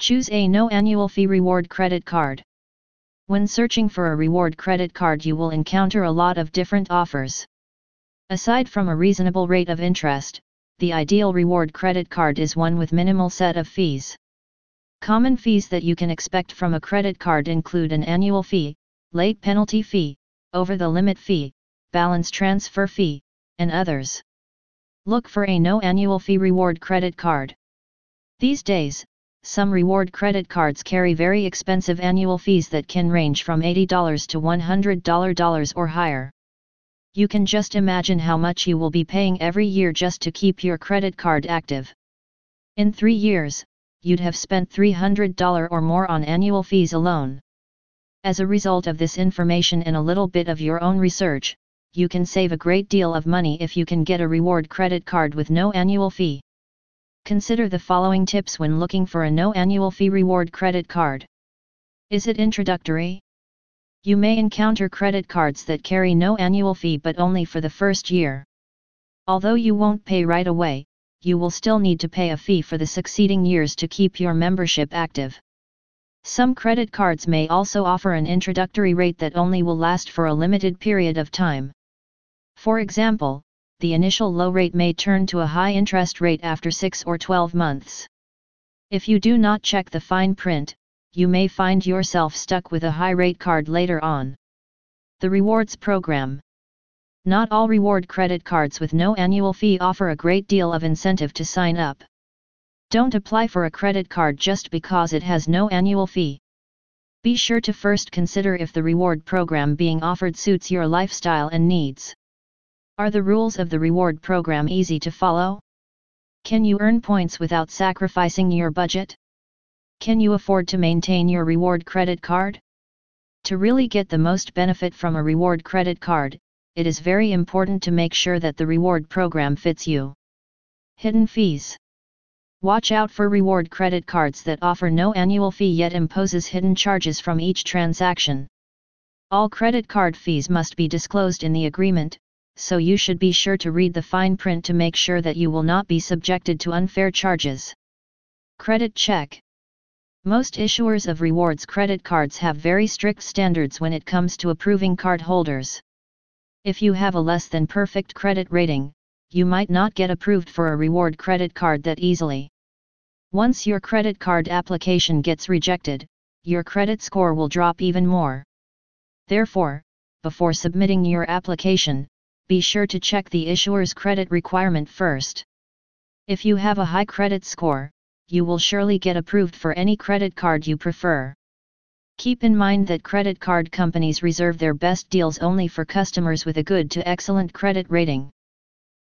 Choose a no annual fee reward credit card. When searching for a reward credit card you will encounter a lot of different offers. Aside from a reasonable rate of interest, the ideal reward credit card is one with minimal set of fees. Common fees that you can expect from a credit card include an annual fee, late penalty fee, over the limit fee, balance transfer fee, and others. Look for a no annual fee reward credit card. These days, some reward credit cards carry very expensive annual fees that can range from $80 to $100 or higher. You can just imagine how much you will be paying every year just to keep your credit card active. In three years, you'd have spent $300 or more on annual fees alone. As a result of this information and a little bit of your own research, you can save a great deal of money if you can get a reward credit card with no annual fee. Consider the following tips when looking for a no annual fee reward credit card. Is it introductory? You may encounter credit cards that carry no annual fee but only for the first year. Although you won't pay right away, you will still need to pay a fee for the succeeding years to keep your membership active. Some credit cards may also offer an introductory rate that only will last for a limited period of time. For example, the initial low rate may turn to a high interest rate after 6 or 12 months. If you do not check the fine print, you may find yourself stuck with a high rate card later on. The Rewards Program Not all reward credit cards with no annual fee offer a great deal of incentive to sign up. Don't apply for a credit card just because it has no annual fee. Be sure to first consider if the reward program being offered suits your lifestyle and needs. Are the rules of the reward program easy to follow? Can you earn points without sacrificing your budget? Can you afford to maintain your reward credit card? To really get the most benefit from a reward credit card, it is very important to make sure that the reward program fits you. Hidden fees. Watch out for reward credit cards that offer no annual fee yet imposes hidden charges from each transaction. All credit card fees must be disclosed in the agreement, so you should be sure to read the fine print to make sure that you will not be subjected to unfair charges. Credit check. Most issuers of rewards credit cards have very strict standards when it comes to approving card holders. If you have a less than perfect credit rating, you might not get approved for a reward credit card that easily. Once your credit card application gets rejected, your credit score will drop even more. Therefore, before submitting your application, be sure to check the issuer's credit requirement first. If you have a high credit score, you will surely get approved for any credit card you prefer. Keep in mind that credit card companies reserve their best deals only for customers with a good to excellent credit rating.